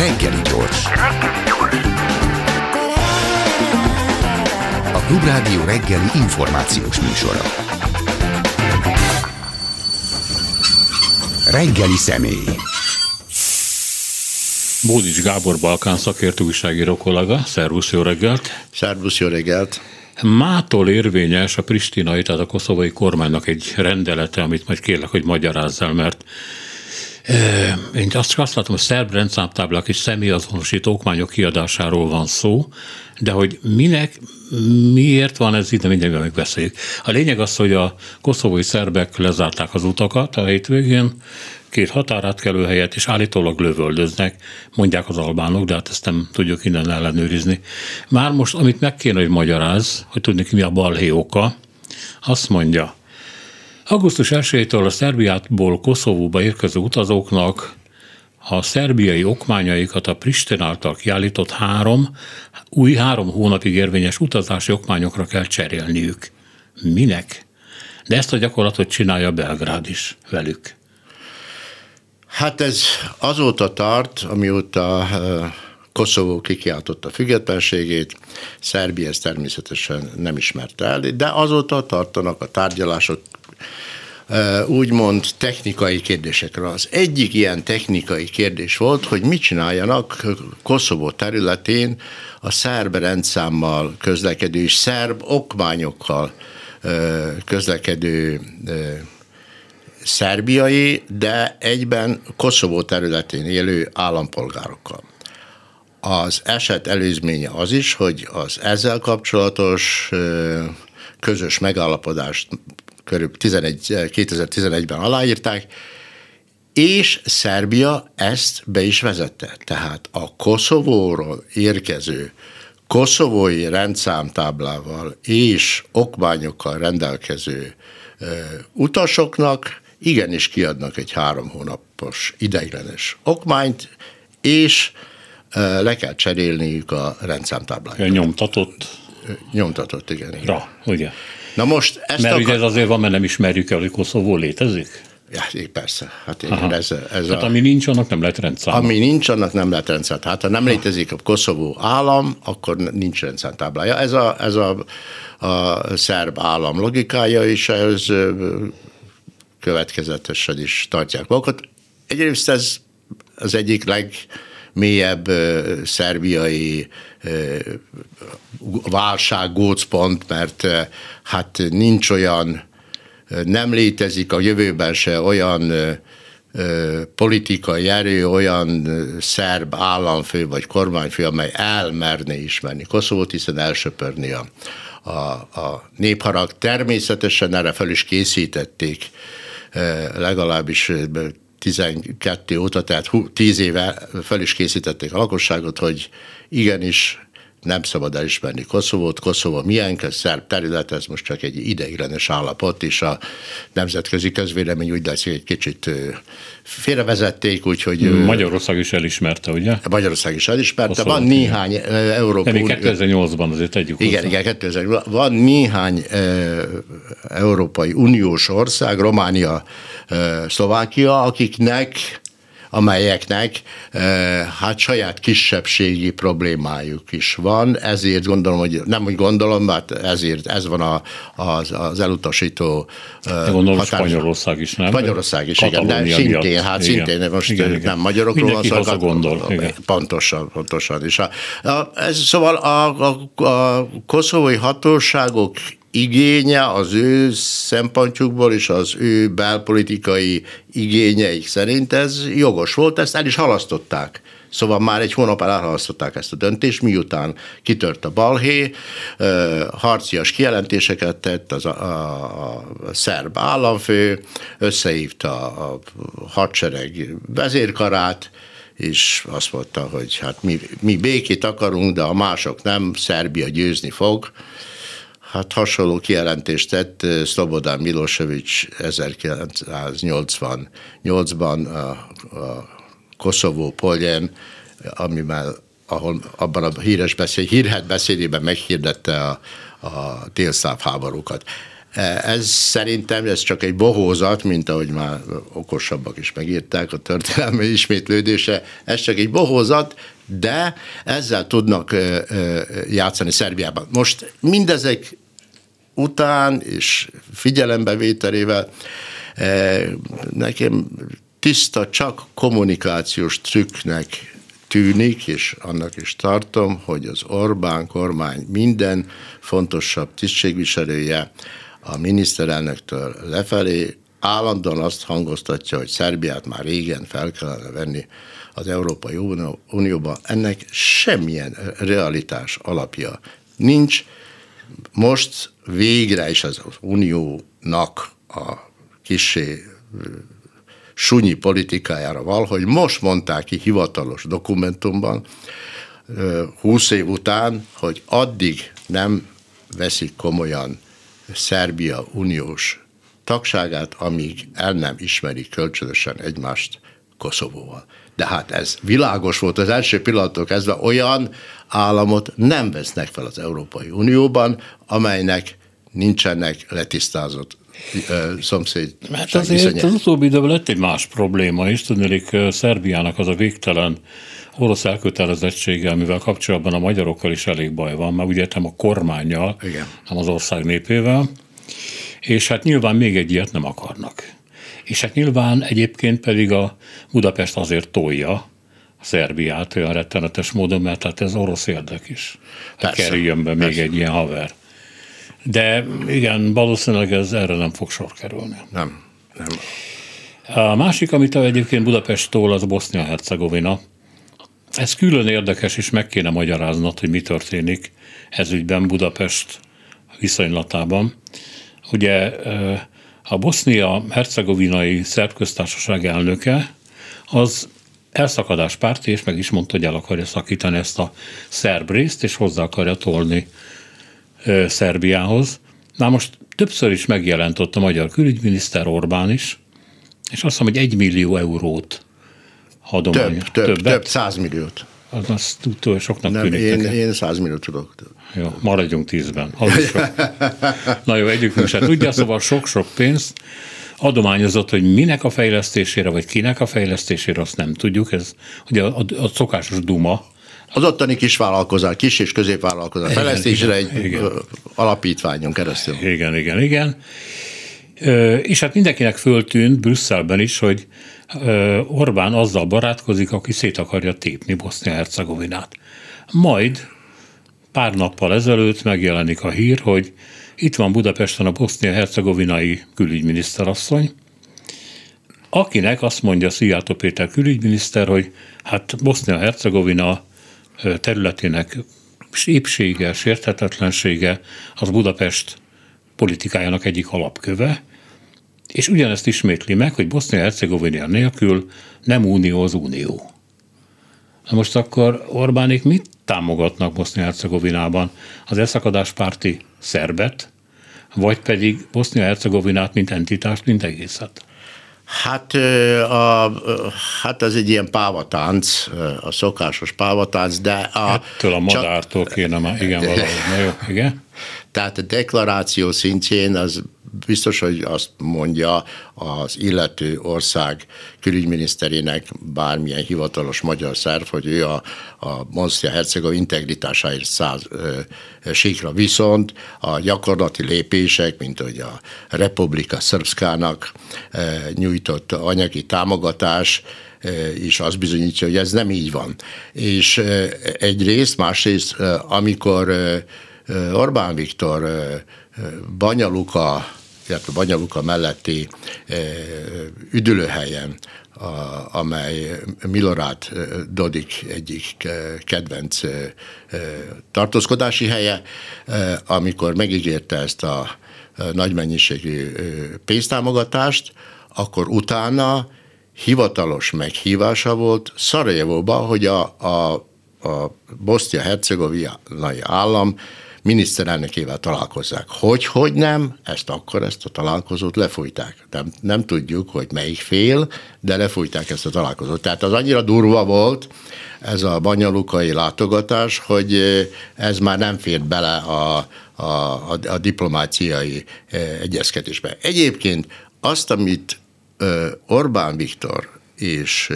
Reggeli gyors. A Klubrádió reggeli információs műsora. Reggeli személy. Bódics Gábor Balkán szakértő újságíró kollega. Szervusz, jó reggelt! Szervusz, jó reggelt! Mától érvényes a pristinai, tehát a koszovai kormánynak egy rendelete, amit majd kérlek, hogy magyarázzál, mert én azt látom, hogy szerb rendszámtáblák és személyazonosító okmányok kiadásáról van szó, de hogy minek, miért van ez ide, mindjárt megbeszéljük. A lényeg az, hogy a koszovói szerbek lezárták az utakat a hétvégén, két határátkelő helyet, és állítólag lövöldöznek, mondják az albánok, de hát ezt nem tudjuk innen ellenőrizni. Már most, amit meg kéne, hogy magyaráz, hogy tudni ki mi a balhé oka, azt mondja, Augusztus 1-től a Szerbiából Koszovóba érkező utazóknak a szerbiai okmányaikat a Pristen által kiállított három, új három hónapig érvényes utazási okmányokra kell cserélniük. Minek? De ezt a gyakorlatot csinálja Belgrád is velük. Hát ez azóta tart, amióta Koszovó kikiáltotta függetlenségét, Szerbia ezt természetesen nem ismerte el, de azóta tartanak a tárgyalások úgymond technikai kérdésekre. Az egyik ilyen technikai kérdés volt, hogy mit csináljanak Koszovó területén a szerb rendszámmal közlekedő és szerb okmányokkal közlekedő szerbiai, de egyben Koszovó területén élő állampolgárokkal. Az eset előzménye az is, hogy az ezzel kapcsolatos közös megállapodást körül 11, 2011-ben aláírták, és Szerbia ezt be is vezette. Tehát a Koszovóról érkező koszovói rendszámtáblával és okmányokkal rendelkező utasoknak igenis kiadnak egy három hónapos ideiglenes okmányt, és le kell cserélniük a rendszámtáblájukat. Nyomtatott? Nyomtatott, igen. igen. Ra, ugye? Na most ezt Mert akar... ugye ez azért van, mert nem ismerjük el, hogy Koszovó létezik? Ja, persze. Hát igen, ez, ez hát a, ami nincs, annak nem lehet rendszám. Ami nincs, annak nem lehet rendszám. Hát ha nem létezik a Koszovó állam, akkor nincs rendszámtáblája. Ez a, ez a, a szerb állam logikája, és ez következetesen is tartják magukat. Egyrészt ez az egyik legmélyebb szerbiai válság gócpont, mert hát nincs olyan, nem létezik a jövőben se olyan politikai erő, olyan szerb államfő vagy kormányfő, amely elmerne ismerni Koszovót, hiszen elsöpörni a, a, a népharag. Természetesen erre fel is készítették legalábbis 12 óta, tehát 10 éve fel is készítették a lakosságot, hogy igenis nem szabad elismerni Koszovót, Koszovó milyen szerb terület, ez most csak egy ideiglenes állapot, és a nemzetközi közvélemény úgy látszik egy kicsit félrevezették, úgyhogy... Magyarország is elismerte, ugye? Magyarország is elismerte, Koszovót, van néhány Európa... Nem, 2008-ban azért tegyük Igen, hozzá. igen, 2008 Van néhány Európai Uniós ország, Románia, Szlovákia, akiknek amelyeknek hát saját kisebbségi problémájuk is van, ezért gondolom, hogy nem úgy gondolom, mert ezért ez van a, az, az elutasító De gondolom határ... Spanyolország is, nem? Spanyolország is, igen, de szintén, miatt. hát igen. szintén, most igen, igen. nem magyarokról van szó. gondol. Igen. Pontosan, pontosan. És a, a, ez, szóval a, a, a koszovói hatóságok igénye az ő szempontjukból és az ő belpolitikai igényeik szerint ez jogos volt, ezt el is halasztották. Szóval már egy hónap elhalasztották ezt a döntést, miután kitört a balhé, harcias kijelentéseket tett az a, a, a szerb államfő, összehívta a hadsereg vezérkarát, és azt mondta, hogy hát mi, mi békét akarunk, de a mások nem, Szerbia győzni fog. Hát hasonló kijelentést tett Szlobodán Milosevic 1988-ban a, a Koszovó Poljen, amivel ahol abban a híres beszéd, hírhet beszédében meghirdette a, a délszláv háborúkat. Ez szerintem ez csak egy bohózat, mint ahogy már okosabbak is megírták a történelmi ismétlődése, ez csak egy bohózat, de ezzel tudnak játszani Szerbiában. Most mindezek után és figyelembevételével nekem tiszta, csak kommunikációs trükknek tűnik, és annak is tartom, hogy az Orbán kormány minden fontosabb tisztségviselője a miniszterelnöktől lefelé állandóan azt hangoztatja, hogy Szerbiát már régen fel kellene venni az Európai Unióba. Ennek semmilyen realitás alapja nincs. Most végre is az uniónak a kisé sunyi politikájára val, hogy most mondták ki hivatalos dokumentumban, 20 év után, hogy addig nem veszik komolyan Szerbia uniós tagságát, amíg el nem ismeri kölcsönösen egymást Koszovóval. De hát ez világos volt az első pillanattól kezdve, olyan államot nem vesznek fel az Európai Unióban, amelynek nincsenek letisztázott szomszéd. Mert azért viszonyát. az utóbbi időben lett egy más probléma is, tudnék Szerbiának az a végtelen orosz elkötelezettsége, amivel kapcsolatban a magyarokkal is elég baj van, mert ugye nem a kormányjal, Igen. nem az ország népével, és hát nyilván még egy ilyet nem akarnak. És hát nyilván egyébként pedig a Budapest azért tolja a Szerbiát olyan rettenetes módon, mert hát ez orosz érdek is. Hát kerüljön be még egy ilyen haver. De igen, valószínűleg ez erre nem fog sor kerülni. Nem, nem. A másik, amit egyébként Budapesttól, az Bosznia-Hercegovina. Ez külön érdekes, és meg kéne magyaráznod, hogy mi történik ez ügyben Budapest viszonylatában. Ugye a Bosznia-Hercegovinai Szerbköztársaság elnöke az elszakadás párti, és meg is mondta, hogy el akarja szakítani ezt a szerb részt, és hozzá akarja tolni Szerbiához. Na most többször is megjelent ott a magyar külügyminiszter Orbán is, és azt mondom, hogy egy millió eurót adomány. Több, több, többet. több, százmilliót. Az, az tudtó, soknak Nem, tűnik én, én százmilliót tudok. Jó, maradjunk tízben. Az is sok. Na jó, egyikünk se tudja, szóval sok-sok pénzt adományozott, hogy minek a fejlesztésére, vagy kinek a fejlesztésére, azt nem tudjuk. Ez ugye a, a, a szokásos duma, az ottani kisvállalkozás, kis és középvállalkozás fejlesztésre egy igen. alapítványon keresztül. Igen, igen, igen. És hát mindenkinek föltűnt Brüsszelben is, hogy Orbán azzal barátkozik, aki szét akarja tépni Bosznia-Hercegovinát. Majd pár nappal ezelőtt megjelenik a hír, hogy itt van Budapesten a bosznia-hercegovinai külügyminiszterasszony, akinek azt mondja Szijjártó Péter külügyminiszter, hogy hát Bosznia-Hercegovina területének épsége, sérthetetlensége az Budapest politikájának egyik alapköve, és ugyanezt ismétli meg, hogy Bosznia-Hercegovina nélkül nem unió az unió. Na most akkor Orbánik mit támogatnak Bosznia-Hercegovinában? Az elszakadáspárti szerbet, vagy pedig Bosznia-Hercegovinát, mint entitást, mint egészet? Hát, a, hát ez egy ilyen pávatánc, a szokásos pávatánc, de... A, Ettől a madártól csak, kéne már, igen, valahogy, na jó, igen. Tehát a deklaráció szintjén az biztos, hogy azt mondja az illető ország külügyminiszterének bármilyen hivatalos magyar szerv, hogy ő a, a Monsztia Hercegov integritásáért száz ö, síkra. Viszont a gyakorlati lépések, mint hogy a Republika Szrbszkának ö, nyújtott anyagi támogatás, és az bizonyítja, hogy ez nem így van. És egyrészt, másrészt, amikor Orbán Viktor Banyaluka illetve Banyaluka melletti üdülőhelyen, amely Milorát Dodik egyik kedvenc tartózkodási helye, amikor megígérte ezt a nagy mennyiségű pénztámogatást, akkor utána hivatalos meghívása volt Szarajevóba, hogy a, a, a Bosztia-Hercegovinai állam miniszterelnökével találkozzák. Hogy, hogy nem, ezt akkor ezt a találkozót lefújták. Nem, nem tudjuk, hogy melyik fél, de lefújták ezt a találkozót. Tehát az annyira durva volt, ez a banyalukai látogatás, hogy ez már nem fért bele a, a, a, a diplomáciai egyezkedésbe. Egyébként azt, amit Orbán Viktor és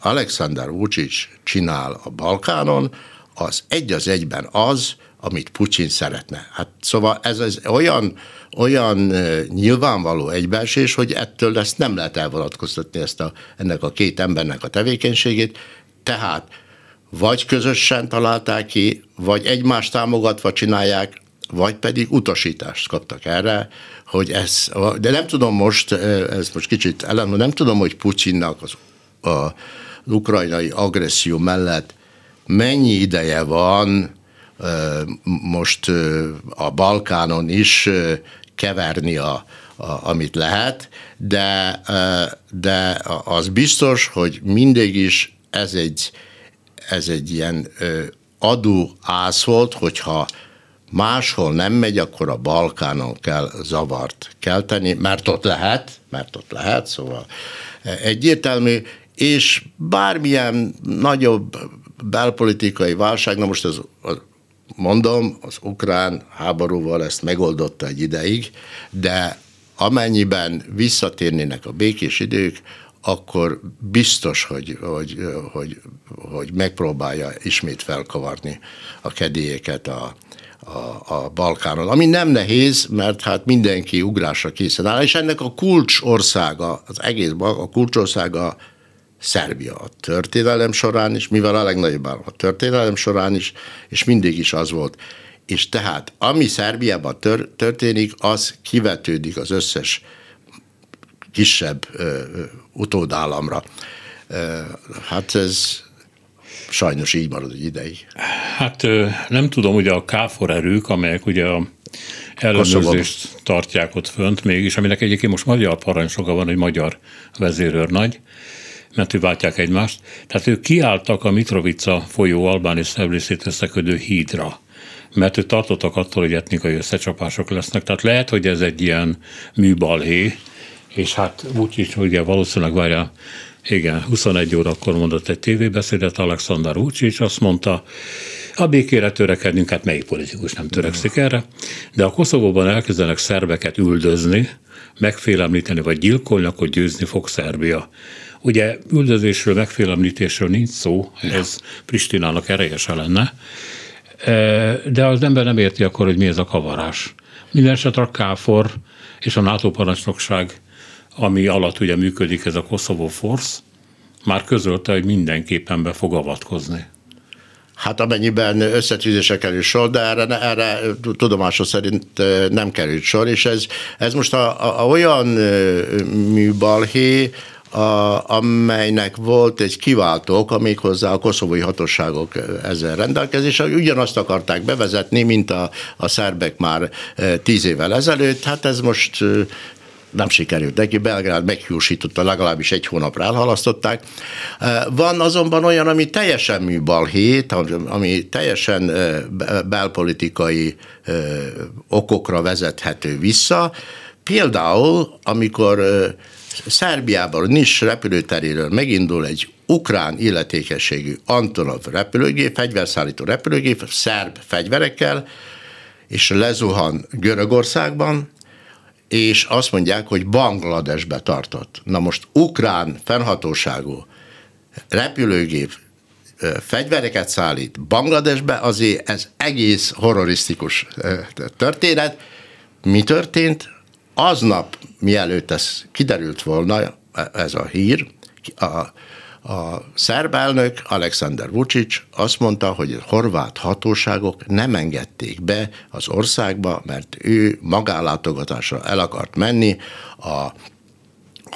Alexander Vucic csinál a Balkánon, az egy az egyben az, amit Putin szeretne. Hát szóval ez, ez olyan, olyan nyilvánvaló egybeesés, hogy ettől ezt nem lehet elvonatkoztatni ezt a, ennek a két embernek a tevékenységét. Tehát vagy közösen találták ki, vagy egymást támogatva csinálják, vagy pedig utasítást kaptak erre, hogy ez, de nem tudom most, ez most kicsit ellen, nem tudom, hogy Putyinnak az, a, az ukrajnai agresszió mellett mennyi ideje van most a Balkánon is keverni a, a, amit lehet, de, de az biztos, hogy mindig is ez egy, ez egy ilyen adó ász volt, hogyha máshol nem megy, akkor a Balkánon kell zavart kelteni, mert ott lehet, mert ott lehet, szóval egyértelmű, és bármilyen nagyobb belpolitikai válság, na most ez, mondom, az ukrán háborúval ezt megoldotta egy ideig, de amennyiben visszatérnének a békés idők, akkor biztos, hogy, hogy, hogy, hogy megpróbálja ismét felkavarni a kedélyeket a, a, a Balkánon, ami nem nehéz, mert hát mindenki ugrásra készen áll, és ennek a kulcsországa, az egész a kulcsországa Szerbia a történelem során is, mivel a legnagyobb állam a történelem során is, és mindig is az volt. És tehát, ami Szerbiában tör, történik, az kivetődik az összes kisebb ö, ö, utódállamra. Ö, hát ez sajnos így marad egy ideig. Hát nem tudom, ugye a káfor erők, amelyek ugye a ellenőrzést tartják ott fönt mégis, aminek egyébként most magyar parancsnoka van, egy magyar vezérőrnagy, mert ő váltják egymást. Tehát ők kiálltak a Mitrovica folyó albáni szervlészét összeködő hídra mert ők tartottak attól, hogy etnikai összecsapások lesznek. Tehát lehet, hogy ez egy ilyen műbalhé, és hát is, ugye valószínűleg várja, igen, 21 órakor mondott egy tévébeszédet Alexander Vucic, azt mondta, a békére törekednünk, hát melyik politikus nem törekszik erre, de a Koszovóban elkezdenek szerbeket üldözni, megfélemlíteni vagy gyilkolni, akkor győzni fog Szerbia. Ugye üldözésről, megfélemlítésről nincs szó, ez Pristinának erélyese lenne, e, de az ember nem érti akkor, hogy mi ez a kavarás. Mindenesetre a KFOR és a NATO parancsnokság ami alatt ugye működik ez a Kosovo Force, már közölte, hogy mindenképpen be fog avatkozni. Hát amennyiben összetűzése kerül sor, de erre, erre tudomásom szerint nem került sor, és ez, ez most a, a, olyan műbalhé, a, amelynek volt egy kiváltók, amik hozzá a koszovói hatóságok ezzel rendelkezésre, ugyanazt akarták bevezetni, mint a, a szerbek már tíz évvel ezelőtt. Hát ez most nem sikerült neki, Belgrád meghiúsította, legalábbis egy hónapra elhalasztották. Van azonban olyan, ami teljesen műbalhét, ami teljesen belpolitikai okokra vezethető vissza. Például, amikor Szerbiában, Nis repülőteréről megindul egy ukrán illetékességű Antonov repülőgép, fegyverszállító repülőgép, szerb fegyverekkel, és lezuhan Görögországban, és azt mondják, hogy Bangladesbe tartott. Na most ukrán fennhatóságú repülőgép fegyvereket szállít Bangladesbe, azért ez egész horrorisztikus történet. Mi történt? Aznap, mielőtt ez kiderült volna, ez a hír, a a szerb elnök Alexander Vucic azt mondta, hogy a horvát hatóságok nem engedték be az országba, mert ő magánlátogatásra el akart menni a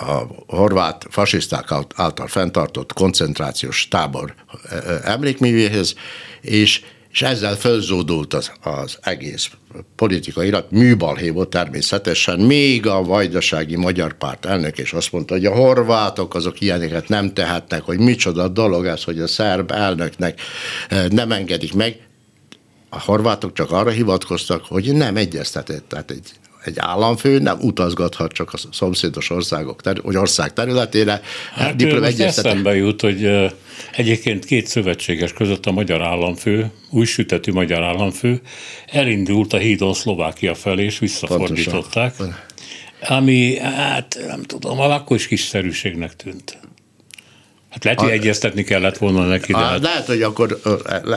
a horvát fasiszták által fenntartott koncentrációs tábor emlékművéhez, és és ezzel fölzódult az, az egész politika irat, műbalhé volt természetesen, még a vajdasági magyar párt elnök és azt mondta, hogy a horvátok azok ilyeneket nem tehetnek, hogy micsoda dolog ez, hogy a szerb elnöknek eh, nem engedik meg. a horvátok csak arra hivatkoztak, hogy nem egyeztetett, tehát egy egy államfő nem utazgathat csak a szomszédos országok, ter- vagy ország területére. Hát most eszembe jut, hogy egyébként két szövetséges között a magyar államfő, új sütetű magyar államfő elindult a hídon Szlovákia felé, és visszafordították. Pontosan. Ami, hát nem tudom, akkor is kiszerűségnek tűnt. Hát lehet, hogy a, egyeztetni kellett volna neki. De a, hát... Lehet, hogy akkor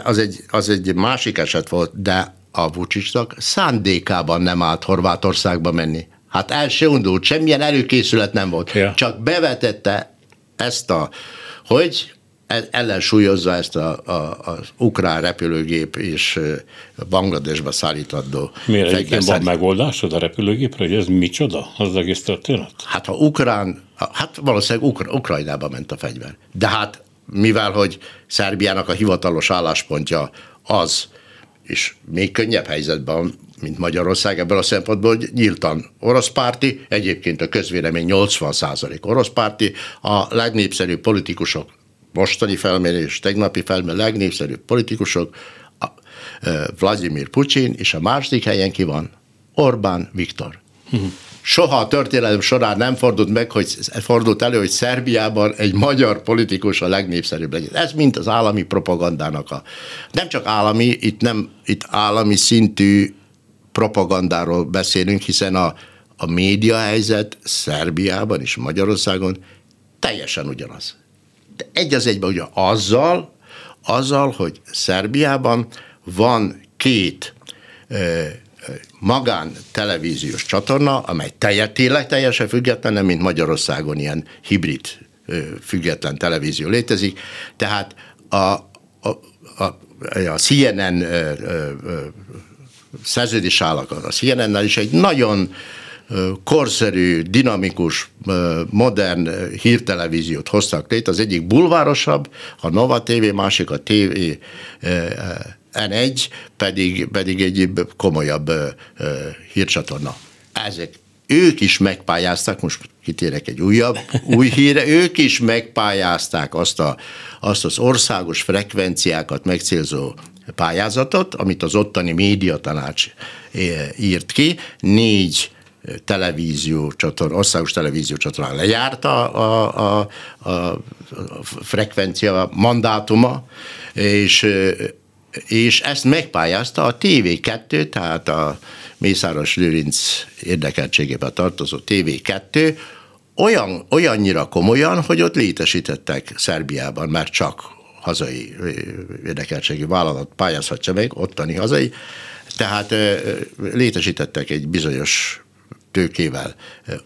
az egy, az egy másik eset volt, de a Vucicnak szándékában nem állt Horvátországba menni. Hát el se undult, semmilyen előkészület nem volt. Ja. Csak bevetette ezt a, hogy ellensúlyozza ezt a, a, az ukrán repülőgép és Bangladesbe szállítandó. Miért egyébként van megoldásod a repülőgépre, hogy ez micsoda az egész történet? Hát ha ukrán, hát valószínűleg Ukra, Ukrajnába ment a fegyver. De hát mivel, hogy Szerbiának a hivatalos álláspontja az, és még könnyebb helyzetben, mint Magyarország ebből a szempontból, hogy nyíltan orosz párti, egyébként a közvélemény 80% orosz párti, a legnépszerűbb politikusok, mostani felmérés, tegnapi felmérés, legnépszerűbb politikusok, a, Vladimir Putin, és a második helyen ki van? Orbán Viktor. Uh-huh soha a történelem során nem fordult meg, hogy fordult elő, hogy Szerbiában egy magyar politikus a legnépszerűbb legyen. Ez mint az állami propagandának a... Nem csak állami, itt nem itt állami szintű propagandáról beszélünk, hiszen a, a média helyzet Szerbiában és Magyarországon teljesen ugyanaz. De egy az egyben ugye azzal, azzal, hogy Szerbiában van két magán televíziós csatorna, amely tényleg teljesen független, nem mint Magyarországon ilyen hibrid független televízió létezik. Tehát a, a, a, a CNN szerződés állakat, a CNN-nel is egy nagyon korszerű, dinamikus, modern hírtelevíziót hoztak létre. Az egyik bulvárosabb, a Nova TV, másik a TV N1 pedig, pedig egy komolyabb ö, ö, hírcsatorna. Ezek ők is megpályázták, most kitérek egy újabb, új híre, ők is megpályázták azt, a, azt az országos frekvenciákat megcélzó pályázatot, amit az ottani médiatanács írt ki. Négy televízió csatorna, országos televízió csatorna lejárta a, a, a, a frekvencia mandátuma, és és ezt megpályázta a TV2, tehát a Mészáros Lőrinc érdekeltségébe tartozó TV2, olyan, olyannyira komolyan, hogy ott létesítettek Szerbiában, mert csak hazai érdekeltségi vállalat pályázhatja meg, ottani hazai, tehát létesítettek egy bizonyos tőkével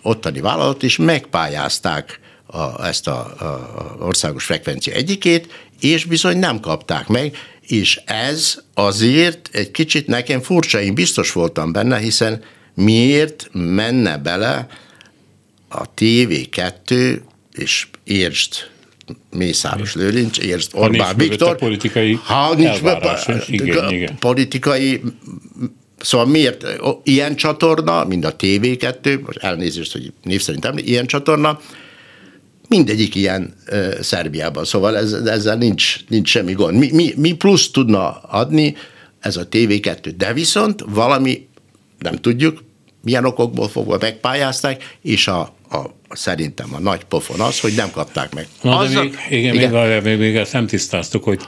ottani vállalat, és megpályázták a, ezt a, a országos frekvencia egyikét, és bizony nem kapták meg, és ez azért egy kicsit nekem furcsa, én biztos voltam benne, hiszen miért menne bele a TV2 és értsd Mészáros Lőrinc, értsd Orbán Viktor. politikai ha nincs igen, igen. politikai Szóval miért ilyen csatorna, mint a TV2, most elnézést, hogy név szerint említ, ilyen csatorna, Mindegyik ilyen uh, Szerbiában, szóval ez, ezzel nincs, nincs semmi gond. Mi, mi, mi plusz tudna adni ez a TV2, de viszont valami, nem tudjuk, milyen okokból fogva megpályázták, és a, a, szerintem a nagy pofon az, hogy nem kapták meg. Na, Azzal, de még, igen, igen. Még, még, még ezt nem tisztáztuk, hogy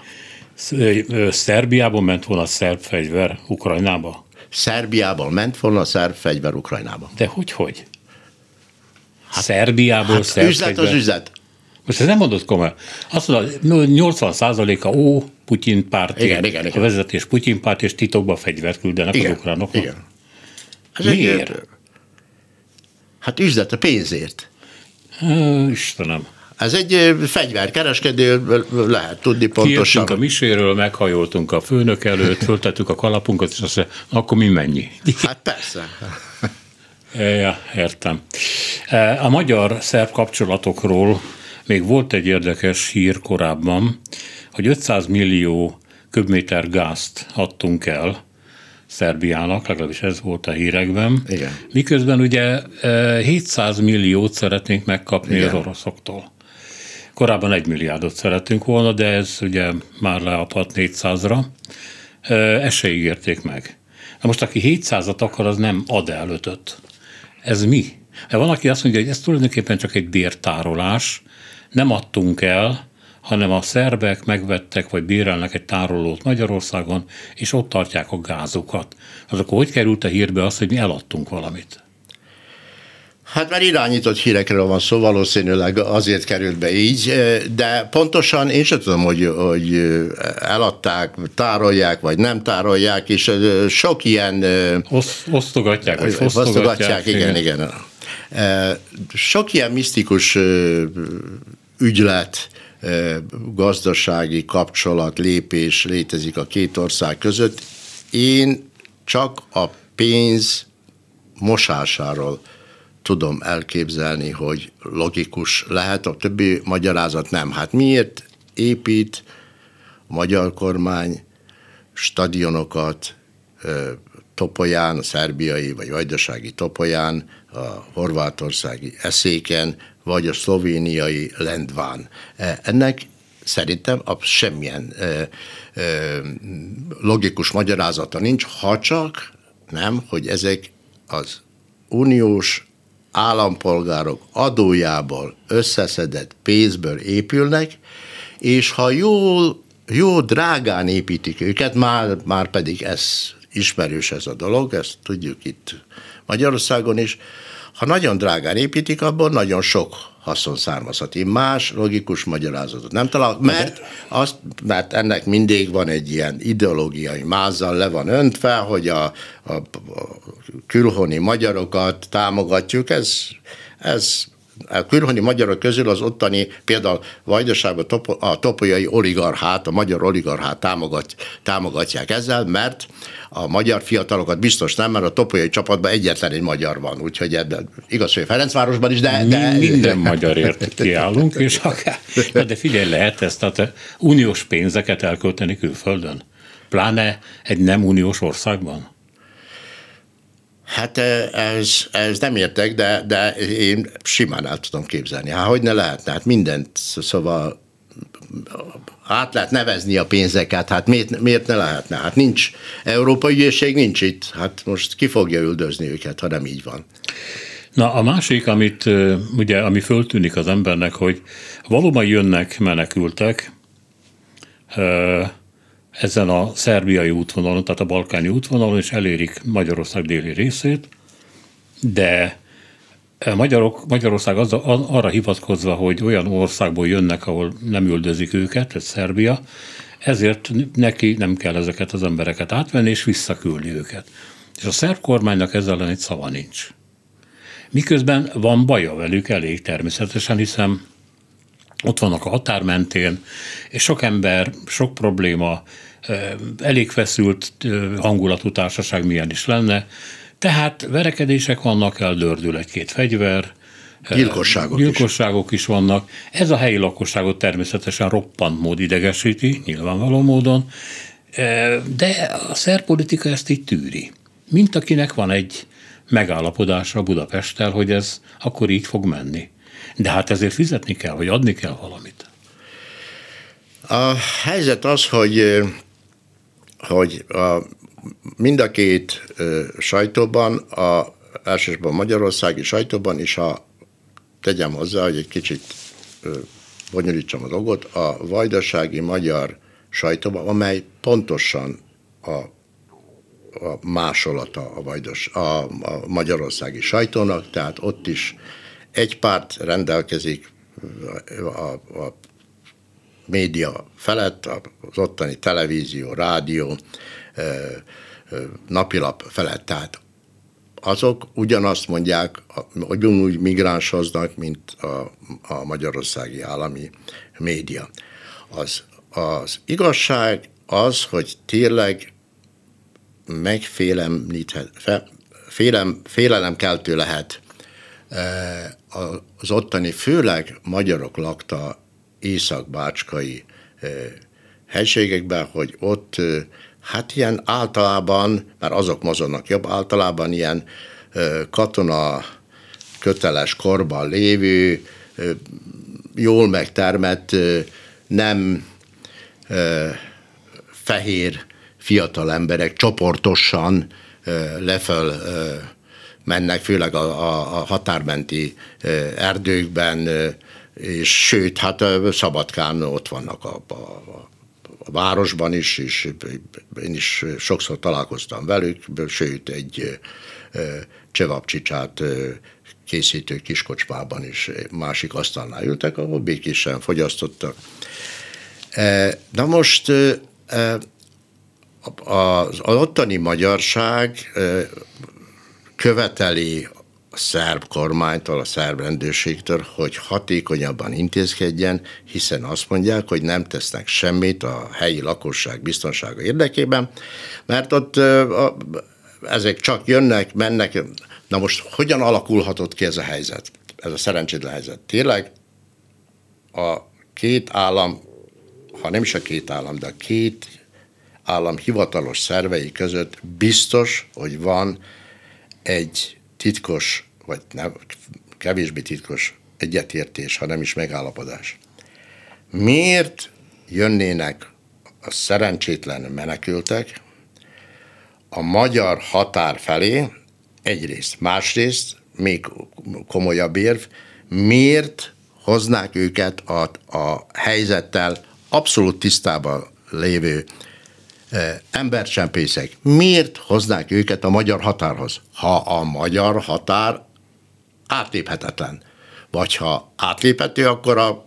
Szerbiában ment volna a szerb fegyver Ukrajnába? Szerbiában ment volna a szerb fegyver Ukrajnába. De hogy, hogy? Hát, Szerbiából hát üzlet az üzlet. Most ez nem mondott komolyan. Azt mondod, 80 a ó, Putyin párt, igen, igen, igen. a vezetés Putyin párt, és titokba fegyvert küldenek igen, az ukránoknak. Igen. Ez Miért? Egy, hát üzlet a pénzért. Istenem. Ez egy fegyverkereskedő, lehet tudni pontosan. Kijöttünk a miséről, meghajoltunk a főnök előtt, föltettük a kalapunkat, és azt mondja, akkor mi mennyi? Hát persze. Ja, értem. E, a magyar-szerb kapcsolatokról még volt egy érdekes hír korábban, hogy 500 millió köbméter gázt adtunk el Szerbiának, legalábbis ez volt a hírekben. Igen. Miközben ugye 700 e, milliót szeretnénk megkapni Igen. az oroszoktól. Korábban egy milliárdot szerettünk volna, de ez ugye már leadhat 400-ra ezt se ígérték meg. Na most aki 700-at akar, az nem ad el ötöt. Ez mi? Mert van, aki azt mondja, hogy ez tulajdonképpen csak egy bértárolás, nem adtunk el, hanem a szerbek megvettek vagy bérelnek egy tárolót Magyarországon, és ott tartják a gázokat. Az akkor hogy került a hírbe az, hogy mi eladtunk valamit? Hát már irányított hírekről van szó, valószínűleg azért került be így, de pontosan én sem tudom, hogy, hogy eladták, tárolják, vagy nem tárolják, és sok ilyen... Oszt, osztogatják, vagy osztogatják. osztogatják igen, igen. igen. Sok ilyen misztikus ügylet, gazdasági kapcsolat, lépés létezik a két ország között. Én csak a pénz mosásáról tudom elképzelni, hogy logikus lehet, a többi magyarázat nem. Hát miért épít a magyar kormány stadionokat Topolyán, a szerbiai vagy vajdasági Topolyán, a horvátországi eszéken, vagy a szlovéniai Lendván. E, ennek szerintem semmilyen logikus magyarázata nincs, ha csak nem, hogy ezek az uniós állampolgárok adójából összeszedett pénzből épülnek, és ha jól, jó drágán építik őket, már, már pedig ez ismerős ez a dolog, ezt tudjuk itt Magyarországon is, ha nagyon drágán építik, abból nagyon sok haszon származhat. Én más logikus magyarázatot nem találok, mert, azt, mert ennek mindig van egy ilyen ideológiai mázzal le van öntve, hogy a, a, a külhoni magyarokat támogatjuk, ez, ez a külhoni magyarok közül az ottani, például Vajdaságban a topolyai oligarchát, a magyar oligarchát támogat, támogatják ezzel, mert a magyar fiatalokat biztos nem, mert a topolyai csapatban egyetlen egy magyar van, úgyhogy ebben, igaz, hogy Ferencvárosban is, de... de... Minden magyarért kiállunk, és akár, de figyelj, lehet ezt, tehát uniós pénzeket elkölteni külföldön? Pláne egy nem uniós országban? Hát ez, ez nem értek, de, de én simán el tudom képzelni. Hát hogy ne lehetne? Hát mindent, szóval át lehet nevezni a pénzeket, hát miért, miért ne lehetne? Hát nincs, Európai Ügyészség nincs itt, hát most ki fogja üldözni őket, ha nem így van. Na a másik, amit ugye, ami föltűnik az embernek, hogy valóban jönnek menekültek ezen a szerbiai útvonalon, tehát a balkáni útvonalon, és elérik Magyarország déli részét, de Magyarok, Magyarország az, arra hivatkozva, hogy olyan országból jönnek, ahol nem üldözik őket, ez Szerbia, ezért neki nem kell ezeket az embereket átvenni és visszaküldi őket. És a szerb kormánynak ezzel ellen egy szava nincs. Miközben van baja velük elég természetesen, hiszen ott vannak a határ mentén, és sok ember, sok probléma, elég feszült hangulatú társaság milyen is lenne, tehát verekedések vannak, eldördül egy-két fegyver, Gyilkosságok, gyilkosságok is. is vannak. Ez a helyi lakosságot természetesen roppant mód idegesíti, nyilvánvaló módon, de a szerpolitika ezt így tűri. Mint akinek van egy megállapodása Budapesttel, hogy ez akkor így fog menni. De hát ezért fizetni kell, vagy adni kell valamit. A helyzet az, hogy, hogy a mind a két sajtóban, a, elsősorban magyarországi sajtóban is, a, tegyem hozzá, hogy egy kicsit bonyolítsam a dolgot, a vajdasági magyar sajtóban, amely pontosan a, a másolata a, vajdos, a, a magyarországi sajtónak, tehát ott is egy párt rendelkezik a, a média felett, az ottani televízió, rádió, napilap felett. Tehát azok ugyanazt mondják, hogy úgy migránsoznak, mint a, a magyarországi állami média. Az, az igazság az, hogy tényleg megfélemlíthet, fe, félem, félelemkeltő lehet az ottani, főleg magyarok lakta észak-bácskai helységekben, hogy ott Hát ilyen általában, mert azok mozognak jobb, általában ilyen katona köteles korban lévő, jól megtermett, nem fehér fiatal emberek csoportosan leföl mennek, főleg a, a, a határmenti erdőkben, és sőt, hát Szabadkán ott vannak a, a, a városban is, és én is sokszor találkoztam velük, sőt, egy csevapcsicsát készítő kiskocsmában is másik asztalnál ültek, ahol békésen fogyasztottak. Na most az ottani magyarság követeli a szerb kormánytól, a szerb rendőrségtől, hogy hatékonyabban intézkedjen, hiszen azt mondják, hogy nem tesznek semmit a helyi lakosság biztonsága érdekében, mert ott ezek csak jönnek, mennek. Na most hogyan alakulhatott ki ez a helyzet? Ez a szerencsétlen helyzet. Tényleg a két állam, ha nem is a két állam, de a két állam hivatalos szervei között biztos, hogy van egy titkos, vagy nem, kevésbé titkos egyetértés, ha nem is megállapodás. Miért jönnének a szerencsétlen menekültek a magyar határ felé, egyrészt, másrészt, még komolyabb érv, miért hoznák őket a, a helyzettel abszolút tisztában lévő embercsempészek? Miért hoznák őket a magyar határhoz, ha a magyar határ átléphetetlen? Vagy ha átléphető, akkor a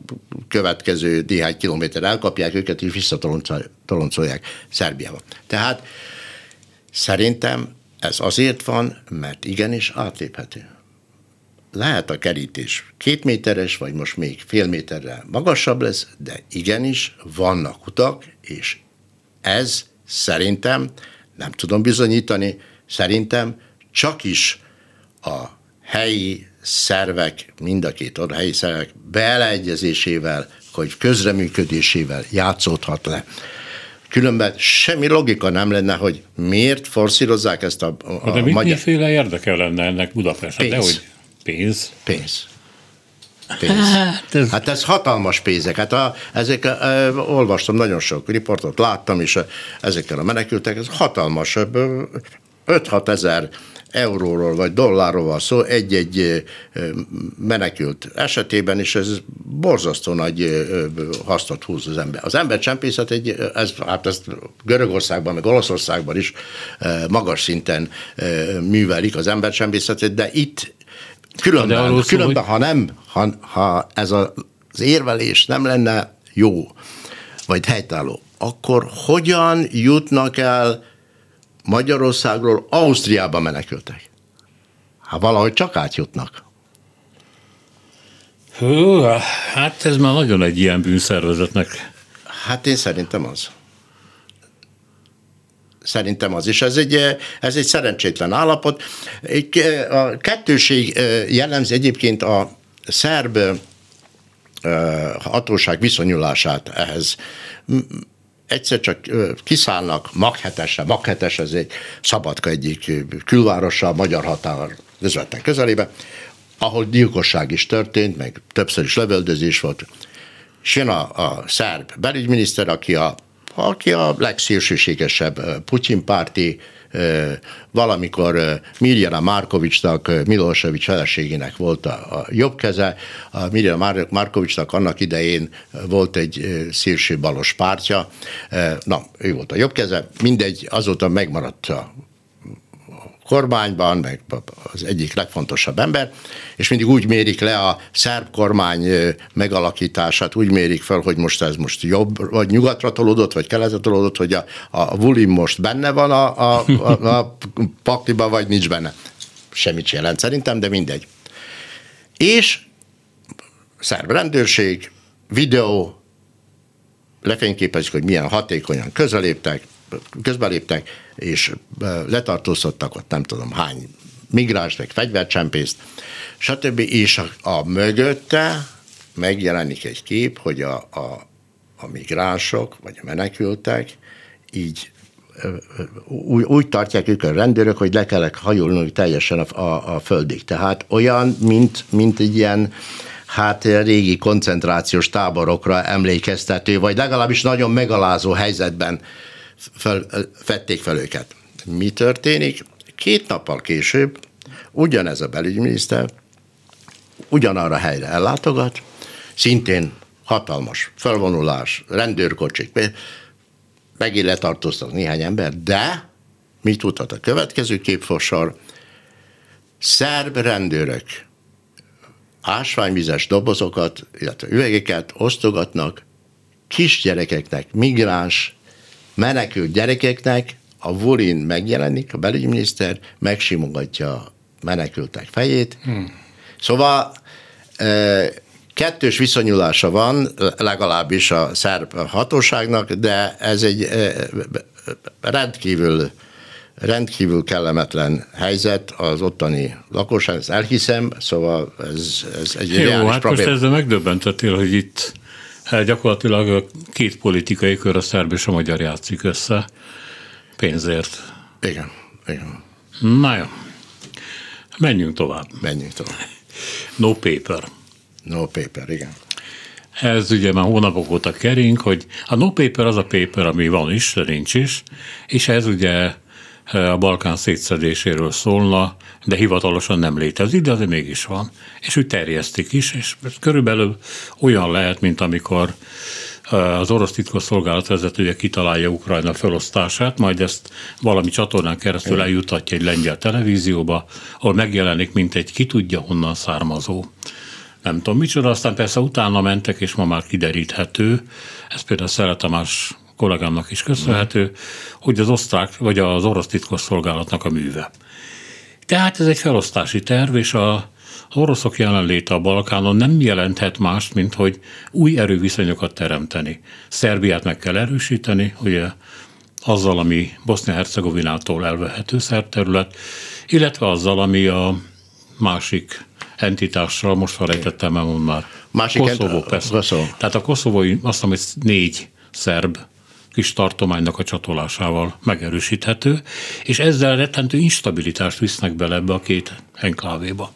következő néhány kilométer elkapják őket, és visszatoloncolják Szerbiába. Tehát szerintem ez azért van, mert igenis átléphető. Lehet a kerítés két méteres, vagy most még fél méterre magasabb lesz, de igenis vannak utak, és ez Szerintem, nem tudom bizonyítani, szerintem csak is a helyi szervek, mind a két a helyi szervek beleegyezésével, hogy közreműködésével játszódhat le. Különben semmi logika nem lenne, hogy miért forszírozzák ezt a, a, De mit, magyar... miféle érdeke lenne ennek Budapesten? Pénz. De hogy pénz? Pénz pénz. Hát ez, hát ez hatalmas pénzek. Hát a, ezek, e, olvastam nagyon sok riportot, láttam is ezekkel a menekültek, ez hatalmas, 5-6 ezer euróról vagy dollárról van szó egy-egy menekült esetében, és ez borzasztó nagy hasznot húz az ember. Az embercsempészet egy, ez, hát ezt Görögországban, meg Olaszországban is magas szinten művelik az embercsempészetet, de itt Különben, szó, különben hogy... ha nem, ha, ha ez a, az érvelés nem lenne jó, vagy helytálló, akkor hogyan jutnak el Magyarországról Ausztriába menekültek? Hát valahogy csak átjutnak. Hú, hát ez már nagyon egy ilyen bűnszervezetnek. Hát én szerintem az. Szerintem az is. Ez egy, ez egy szerencsétlen állapot. A kettőség jellemzi egyébként a szerb hatóság viszonyulását ehhez. Egyszer csak kiszállnak Maghetesre, Maghetes ez egy Szabadka egyik külvárosa, a magyar határ közvetlen közelébe, ahol gyilkosság is történt, meg többször is lövöldözés volt. És jön a, a szerb belügyminiszter, aki a aki a legszélsőségesebb Putyin párti, valamikor Mirjana Markovicsnak, Milosevic feleségének volt a, a jobb keze. A Mirjana Markovicsnak annak idején volt egy szélső balos pártja. Na, ő volt a jobb keze. Mindegy, azóta megmaradt a kormányban, meg az egyik legfontosabb ember, és mindig úgy mérik le a szerb kormány megalakítását, úgy mérik fel, hogy most ez most jobb, vagy nyugatra tolódott, vagy keletre tolódott, hogy a, a Vulim most benne van a, a, a, a pakliba, vagy nincs benne. Semmit sem jelent szerintem, de mindegy. És szerb rendőrség, videó, lefényképezik, hogy milyen hatékonyan közeléptek, közbeléptek, és letartóztattak ott nem tudom hány migráns, meg fegyvercsempészt, stb. És a, a mögötte megjelenik egy kép, hogy a, a, a migránsok, vagy a menekültek így úgy, úgy tartják ők a rendőrök, hogy le kellett hajolni teljesen a, a, a földig. Tehát olyan, mint, mint egy ilyen hát régi koncentrációs táborokra emlékeztető, vagy legalábbis nagyon megalázó helyzetben fel, fették fel őket. Mi történik? Két nappal később ugyanez a belügyminiszter ugyanarra helyre ellátogat, szintén hatalmas felvonulás, rendőrkocsik, megint letartóztak néhány ember, de mit tudhat a következő képfossar? Szerb rendőrök ásványvizes dobozokat, illetve üvegeket osztogatnak kisgyerekeknek, migráns, menekült gyerekeknek, a Vulin megjelenik, a belügyminiszter megsimogatja a menekültek fejét. Hmm. Szóval kettős viszonyulása van, legalábbis a szerb hatóságnak, de ez egy rendkívül rendkívül kellemetlen helyzet az ottani lakosság, ezt elhiszem, szóval ez, ez egy Jó, hát probléma. most ezzel megdöbbentettél, hogy itt hát gyakorlatilag a két politikai kör, a szerb és a magyar játszik össze pénzért. Igen, igen. Na jó, menjünk tovább. Menjünk tovább. No paper. No paper, igen. Ez ugye már hónapok óta kering, hogy a no paper az a paper, ami van is, de nincs is, és ez ugye a Balkán szétszedéséről szólna, de hivatalosan nem létezik, de azért mégis van. És úgy terjesztik is, és körülbelül olyan lehet, mint amikor az orosz titkosszolgálat vezetője kitalálja Ukrajna felosztását, majd ezt valami csatornán keresztül eljutatja egy lengyel televízióba, ahol megjelenik, mint egy ki tudja honnan származó. Nem tudom micsoda, aztán persze utána mentek, és ma már kideríthető, ez például Szere Tamás kollégámnak is köszönhető, hogy az osztrák vagy az orosz titkosszolgálatnak a műve. Tehát ez egy felosztási terv, és a, az oroszok jelenléte a Balkánon nem jelenthet mást, mint hogy új erőviszonyokat teremteni. Szerbiát meg kell erősíteni, ugye azzal, ami Bosznia-Hercegovinától elvehető szerterület, illetve azzal, ami a másik entitással, most felejtettem el már. Másik Koszovó, ent- persze. Koszovó. Tehát a koszovói, azt hiszem, hogy négy szerb kis tartománynak a csatolásával megerősíthető, és ezzel rettentő instabilitást visznek bele ebbe a két enklávéba.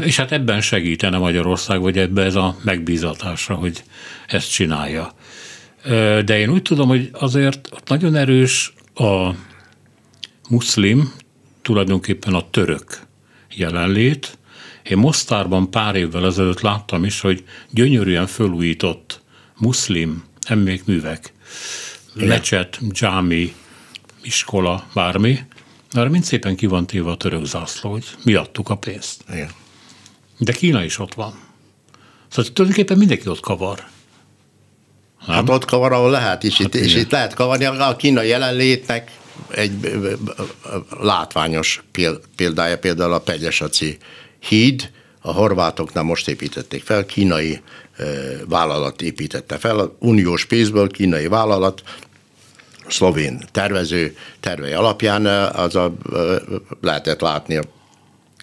És hát ebben segítene Magyarország, vagy ebbe ez a megbízatásra, hogy ezt csinálja. De én úgy tudom, hogy azért nagyon erős a muszlim, tulajdonképpen a török jelenlét. Én Mostárban pár évvel ezelőtt láttam is, hogy gyönyörűen fölújított muszlim emlékművek, lecset, dzsámi, iskola, bármi, mert mind szépen ki van téve a török zászló, hogy mi adtuk a pénzt. Igen. De Kína is ott van. Szóval tulajdonképpen mindenki ott kavar. Nem? Hát ott kavar, ahol lehet, és, hát itt, és itt lehet kavarni. A kínai jelenlétnek egy látványos példája például a Pegyesaci híd, a horvátoknál most építették fel, kínai vállalat építette fel, a uniós pénzből kínai vállalat, szlovén tervező tervei alapján az a, lehetett látni a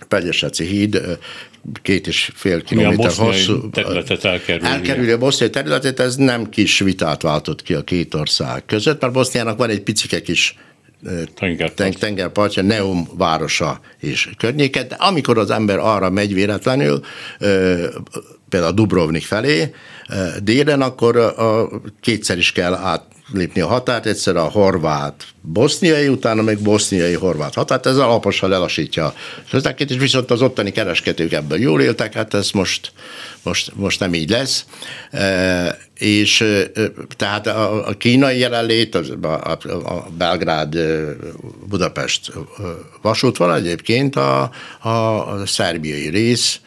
Pegyeseci híd két és fél kilométer hosszú. területet elkerülni. Elkerülni a boszniai területet, ez nem kis vitát váltott ki a két ország között, mert Boszniának van egy picike kis tengerpart. tengerpartja, Neum városa és környéke, de amikor az ember arra megy véletlenül, például Dubrovnik felé, délen, akkor a, kétszer is kell átlépni a határt, egyszer a horvát boszniai, utána meg boszniai horvát határt, ez alaposan lelassítja a közlekedést, és viszont az ottani kereskedők ebből jól éltek, hát ez most, most, most nem így lesz. E, és tehát a, a kínai jelenlét, a, a, a Belgrád Budapest vasút van egyébként a, a szerbiai rész,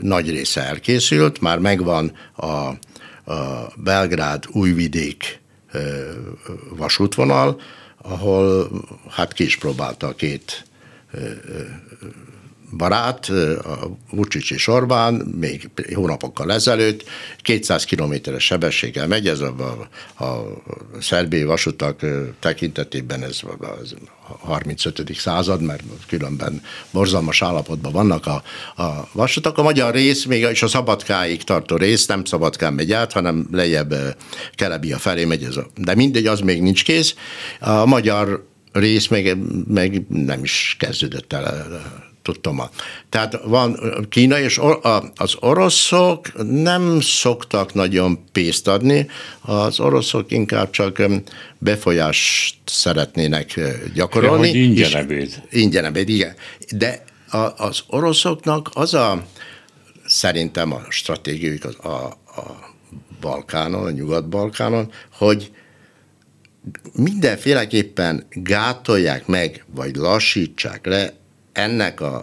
nagy része elkészült, már megvan a, a Belgrád újvidék vasútvonal, ahol hát ki is próbálta a két barát, a Vucic és Orbán még hónapokkal ezelőtt 200 kilométeres sebességgel megy, ez a, a, a szerbiai vasutak tekintetében ez a 35. század, mert különben borzalmas állapotban vannak a, a vasutak. A magyar rész, még és a Szabadkáig tartó rész nem Szabadkán megy át, hanem lejjebb Kelebia felé megy ez a, de mindegy, az még nincs kész. A magyar rész meg, meg nem is kezdődött el tudtam. Tehát van Kína, és az oroszok nem szoktak nagyon pénzt adni, az oroszok inkább csak befolyást szeretnének gyakorolni. Ja, ingyen ebéd. Ingyen ebéd, igen. De az oroszoknak az a, szerintem a stratégiai a, a Balkánon, a Nyugat-Balkánon, hogy mindenféleképpen gátolják meg, vagy lassítsák le ennek a,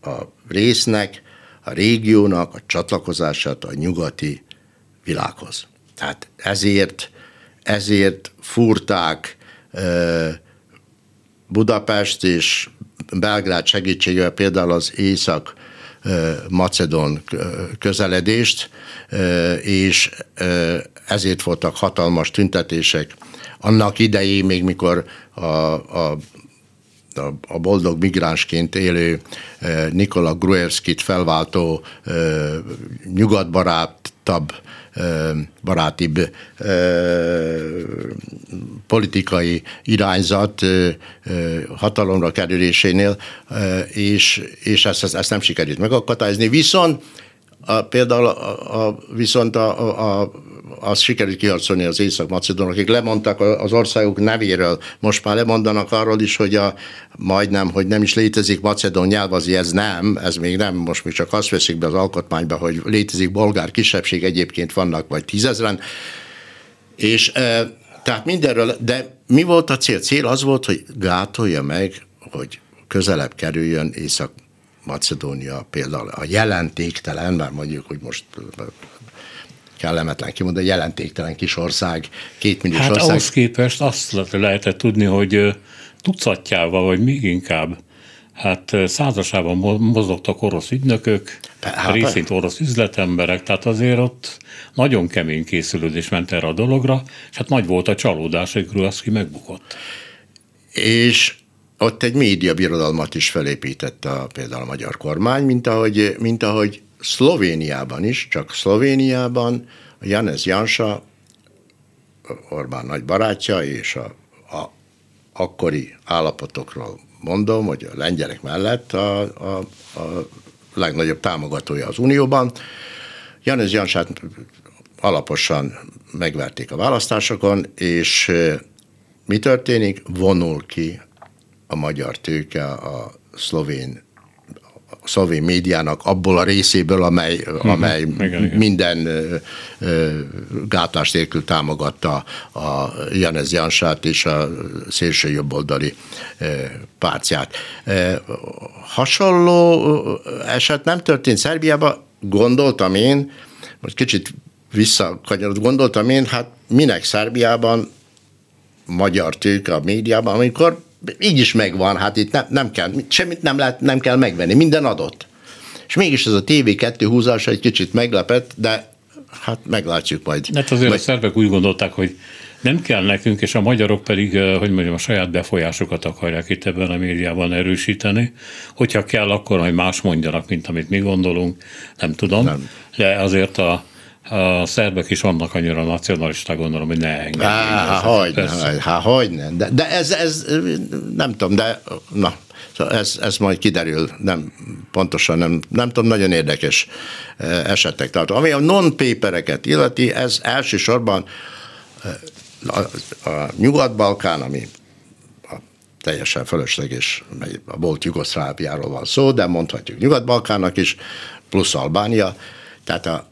a résznek, a régiónak a csatlakozását a nyugati világhoz. Tehát ezért, ezért furták Budapest és Belgrád segítségével például az észak macedon közeledést, és ezért voltak hatalmas tüntetések. Annak idején, még mikor a, a a boldog migránsként élő Nikola Gruevskit felváltó nyugatbarátabb barátibb politikai irányzat hatalomra kerülésénél, és, és ezt, ezt nem sikerült megakadályozni. Viszont a, például a, a, viszont a, a, a, azt sikerült kiharcolni az észak-macedonok, akik lemondtak az országok nevéről, most már lemondanak arról is, hogy a, majdnem, hogy nem is létezik macedon nyelv, az ez nem, ez még nem, most még csak azt veszik be az alkotmányba, hogy létezik bolgár kisebbség, egyébként vannak vagy tízezren, és e, tehát mindenről, de mi volt a cél? Cél az volt, hogy gátolja meg, hogy közelebb kerüljön Észak Macedónia például a jelentéktelen, már mondjuk, hogy most kellemetlen kimondani, jelentéktelen kis ország, két milliós hát ország. ahhoz képest azt lehetett tudni, hogy tucatjával, vagy még inkább, hát százasában mozogtak orosz ügynökök, hát, részint orosz üzletemberek, tehát azért ott nagyon kemény készülődés ment erre a dologra, és hát nagy volt a csalódás, hogy Gruaszki megbukott. És ott egy médiabirodalmat is felépített a, például a magyar kormány, mint ahogy, mint ahogy Szlovéniában is, csak Szlovéniában a Janez Jansa, Orbán nagy barátja, és a, a akkori állapotokról mondom, hogy a lengyelek mellett a, a, a legnagyobb támogatója az Unióban. Janez Jansát alaposan megverték a választásokon, és mi történik? Vonul ki a magyar tőke a szlovén a szlovén médiának abból a részéből, amely, uh-huh. amely igen, minden igen. gátlás nélkül támogatta a Janez Jansát és a szélső jobboldali pártját. Hasonló eset nem történt Szerbiában, gondoltam én, most kicsit visszakanyarod, gondoltam én, hát minek Szerbiában magyar tőke a médiában, amikor így is megvan, hát itt nem, nem kell, semmit nem, lehet, nem kell megvenni, minden adott. És mégis ez a TV2 húzása egy kicsit meglepett, de hát meglátjuk majd. Hát azért majd... a szervek úgy gondolták, hogy nem kell nekünk, és a magyarok pedig, hogy mondjam, a saját befolyásokat akarják itt ebben a médiában erősíteni. Hogyha kell, akkor majd más mondjanak, mint amit mi gondolunk, nem tudom. Nem. De azért a, a szerbek is vannak annyira nacionalisták, gondolom, hogy ne engedjék. Há, hogy, há, hogy ne. De, de ez, ez, nem tudom, de na, ez, ez majd kiderül, nem, pontosan nem, nem tudom, nagyon érdekes eh, esetek. Tehát ami a non-papereket illeti, ez elsősorban eh, a, a Nyugat-Balkán, ami a teljesen fölösleges, a volt Jugoszláviáról van szó, de mondhatjuk Nyugat-Balkánnak is, plusz Albánia, tehát a,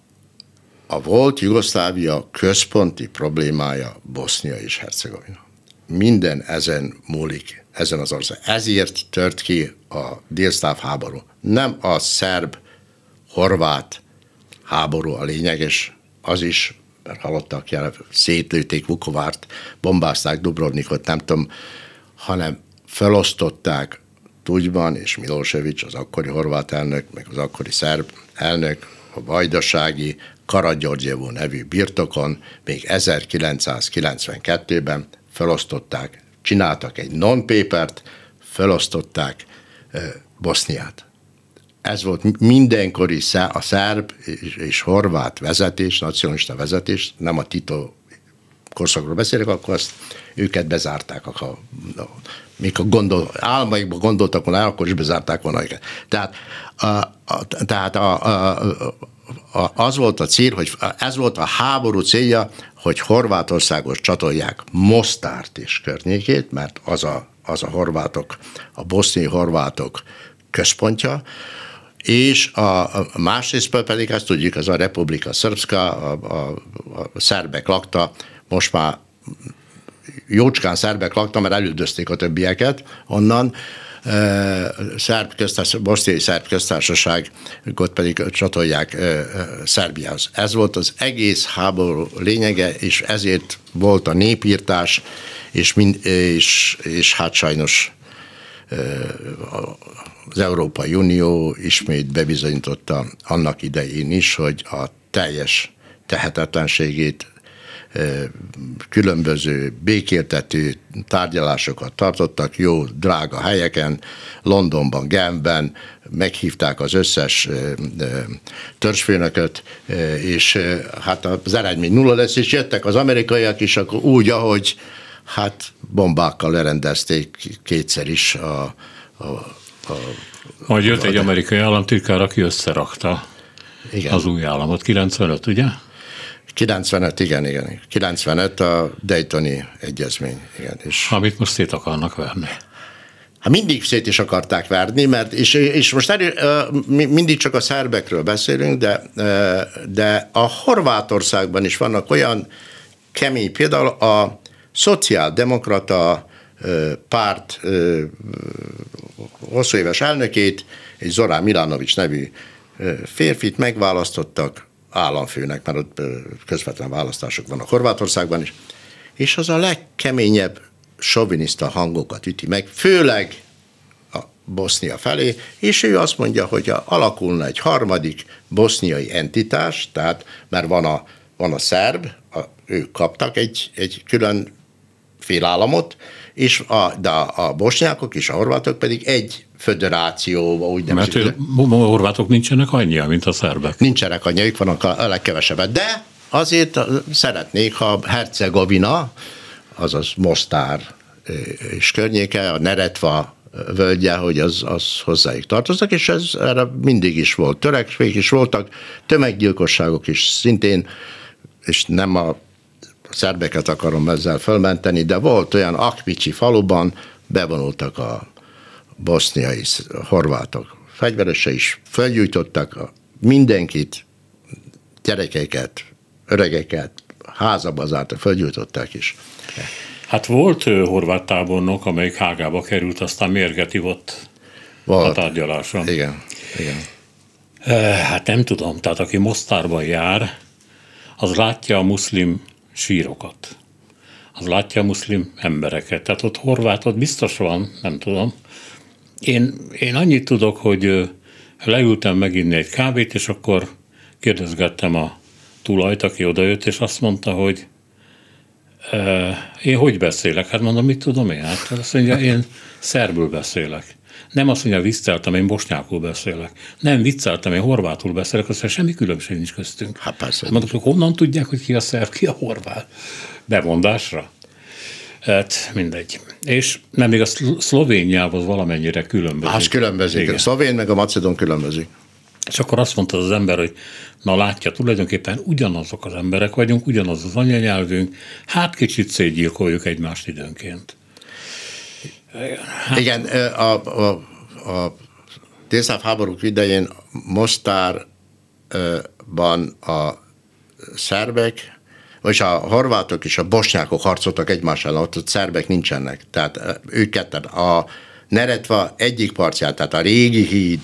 a volt Jugoszlávia központi problémája Bosznia és Hercegovina. Minden ezen múlik, ezen az ország. Ezért tört ki a délszláv háború. Nem a szerb-horvát háború a lényeges, az is, mert hallottak jelen, szétlőtték Vukovárt, bombázták Dubrovnikot, nem tudom, hanem felosztották Tudjban és Milosevic, az akkori horvát elnök, meg az akkori szerb elnök, a vajdasági, Karagyorgyevó nevű birtokon még 1992-ben felosztották, csináltak egy non-papert, felosztották Boszniát. Ez volt mindenkori a szerb és, és horvát vezetés, nacionalista vezetés, nem a Tito korszakról beszélek, akkor azt őket bezárták. A, mikor gondol, álmaikban gondoltak volna, akkor is bezárták volna őket. Tehát, a, a, tehát a, a, a, az volt a cél, hogy ez volt a háború célja, hogy Horvátországos csatolják Mostárt és környékét, mert az a, az a horvátok, a boszniai horvátok központja, és a, másrészt pedig azt tudjuk, az a Republika Szrbszka, a, a, a szerbek lakta, most már jócskán szerbek lakta, mert elüldözték a többieket onnan, szerb köztársaság, boszniai szerb köztársaságot pedig csatolják Szerbiához. Ez volt az egész háború lényege, és ezért volt a népírtás, és, mind, és, és hát sajnos az Európai Unió ismét bebizonyította annak idején is, hogy a teljes tehetetlenségét különböző békéltető tárgyalásokat tartottak jó, drága helyeken, Londonban, Genben, meghívták az összes törzsfőnököt, és hát az eredmény nulla lesz, és jöttek az amerikaiak is, akkor úgy, ahogy hát bombákkal lerendezték kétszer is a, a, a majd jött egy amerikai államtitkár, aki összerakta igen. az új államot. 95, ugye? 95, igen, igen. 95 a Daytoni egyezmény, igen. És Amit most szét akarnak verni. Hát mindig szét is akarták verni, mert és, és most erő, mindig csak a szerbekről beszélünk, de, de a Horvátországban is vannak olyan kemény, például a szociáldemokrata párt hosszú éves elnökét, egy Zorán Milanovics nevű férfit megválasztottak államfőnek, mert ott közvetlen választások vannak Horvátországban is, és az a legkeményebb soviniszta hangokat üti meg, főleg a Bosznia felé, és ő azt mondja, hogy alakulna egy harmadik boszniai entitás, tehát mert van a, van a szerb, a, ők kaptak egy, egy külön félállamot, és a, de a, bosnyákok és a horvátok pedig egy föderációba, úgy nem Mert a horvátok nincsenek annyia, mint a szerbek. Nincsenek annyia, ők vannak a legkevesebbet, de azért szeretnék, ha Hercegovina, azaz Mostár és környéke, a Neretva völgye, hogy az, az hozzájuk tartoznak, és ez erre mindig is volt. Törekvék is voltak, tömeggyilkosságok is szintén, és nem a szerbeket akarom ezzel fölmenteni, de volt olyan Akvicsi faluban, bevonultak a boszniai horvátok fegyverese is, felgyújtottak mindenkit, gyerekeket, öregeket, házaba zártak, felgyújtották is. Hát volt horvát tábornok, amelyik Hágába került, aztán mérget ivott volt. a tárgyaláson. Igen, igen. Hát nem tudom, tehát aki Mostárban jár, az látja a muszlim sírokat. Az látja a muszlim embereket. Tehát ott horvát, ott biztos van, nem tudom. Én, én annyit tudok, hogy leültem meginni egy kávét, és akkor kérdezgettem a tulajt, aki odajött, és azt mondta, hogy e, én hogy beszélek? Hát mondom, mit tudom én? Hát azt mondja, én szerbül beszélek. Nem azt mondja, vicceltem, én bosnyákul beszélek. Nem vicceltem, én horvátul beszélek, aztán semmi különbség nincs köztünk. Hát persze. Mondok, hogy honnan tudják, hogy ki a szerb, ki a horvát? Bemondásra? Hát mindegy. És nem még a szlovéniához valamennyire különbözik. Hát különbözik. Igen. A szlovén meg a macedon különbözik. És akkor azt mondta az ember, hogy na látja, tulajdonképpen ugyanazok az emberek vagyunk, ugyanaz az anyanyelvünk, hát kicsit szétgyilkoljuk egymást időnként. Hát. Igen, a, a, a délszáv háborúk idején Mostárban a szerbek és a horvátok és a bosnyákok harcoltak egymással, ott a szerbek nincsenek. Tehát ők ketten. A Neretva egyik partján, tehát a régi híd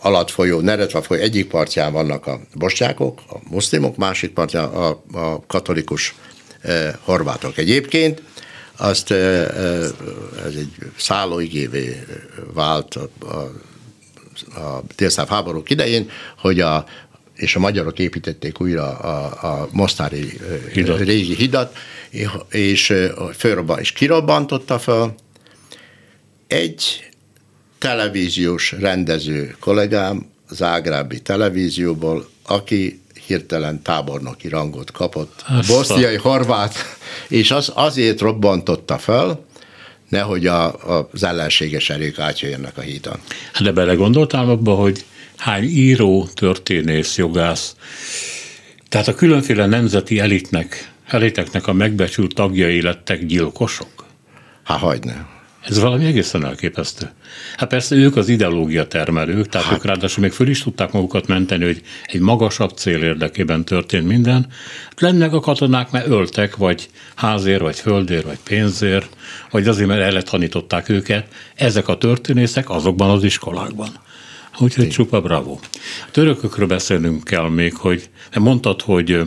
alatt folyó, Neretva folyó egyik partján vannak a bosnyákok, a muszlimok, másik partján a, a katolikus horvátok. Egyébként azt ez egy szállóigévé vált a, a, a háborúk idején, hogy a, és a magyarok építették újra a, a Mostári hidat. régi hidat, és fölrobban, és kirobbantotta fel. Egy televíziós rendező kollégám, Zágrábi televízióból, aki hirtelen tábornoki rangot kapott, Azt boszniai horvát, és az azért robbantotta fel, nehogy a, a, az ellenséges erők átjöjjenek a hídon. De belegondoltál abba, hogy hány író, történész, jogász, tehát a különféle nemzeti elitnek, eliteknek a megbecsült tagjai lettek gyilkosok? Hát hagyne. Ez valami egészen elképesztő. Hát persze ők az ideológia termelők, tehát hát. ők ráadásul még föl is tudták magukat menteni, hogy egy magasabb cél érdekében történt minden. Hát lennek a katonák, mert öltek, vagy házért, vagy földért, vagy pénzért, vagy azért, mert elletanították őket. Ezek a történészek azokban az iskolákban. Úgyhogy csupa bravo. A törökökről beszélnünk kell még, hogy mondtad, hogy